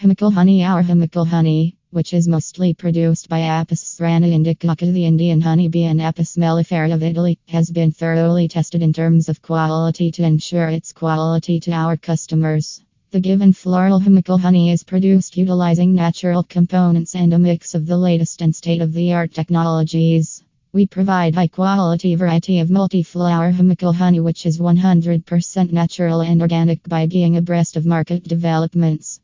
Himachal honey or Himachal honey, which is mostly produced by Apis cerana indica, the Indian honeybee and Apis mellifera of Italy, has been thoroughly tested in terms of quality to ensure its quality to our customers. The given floral Himachal honey is produced utilizing natural components and a mix of the latest and state of the art technologies. We provide high quality variety of multi-flower Himachal honey which is 100% natural and organic by being abreast of market developments.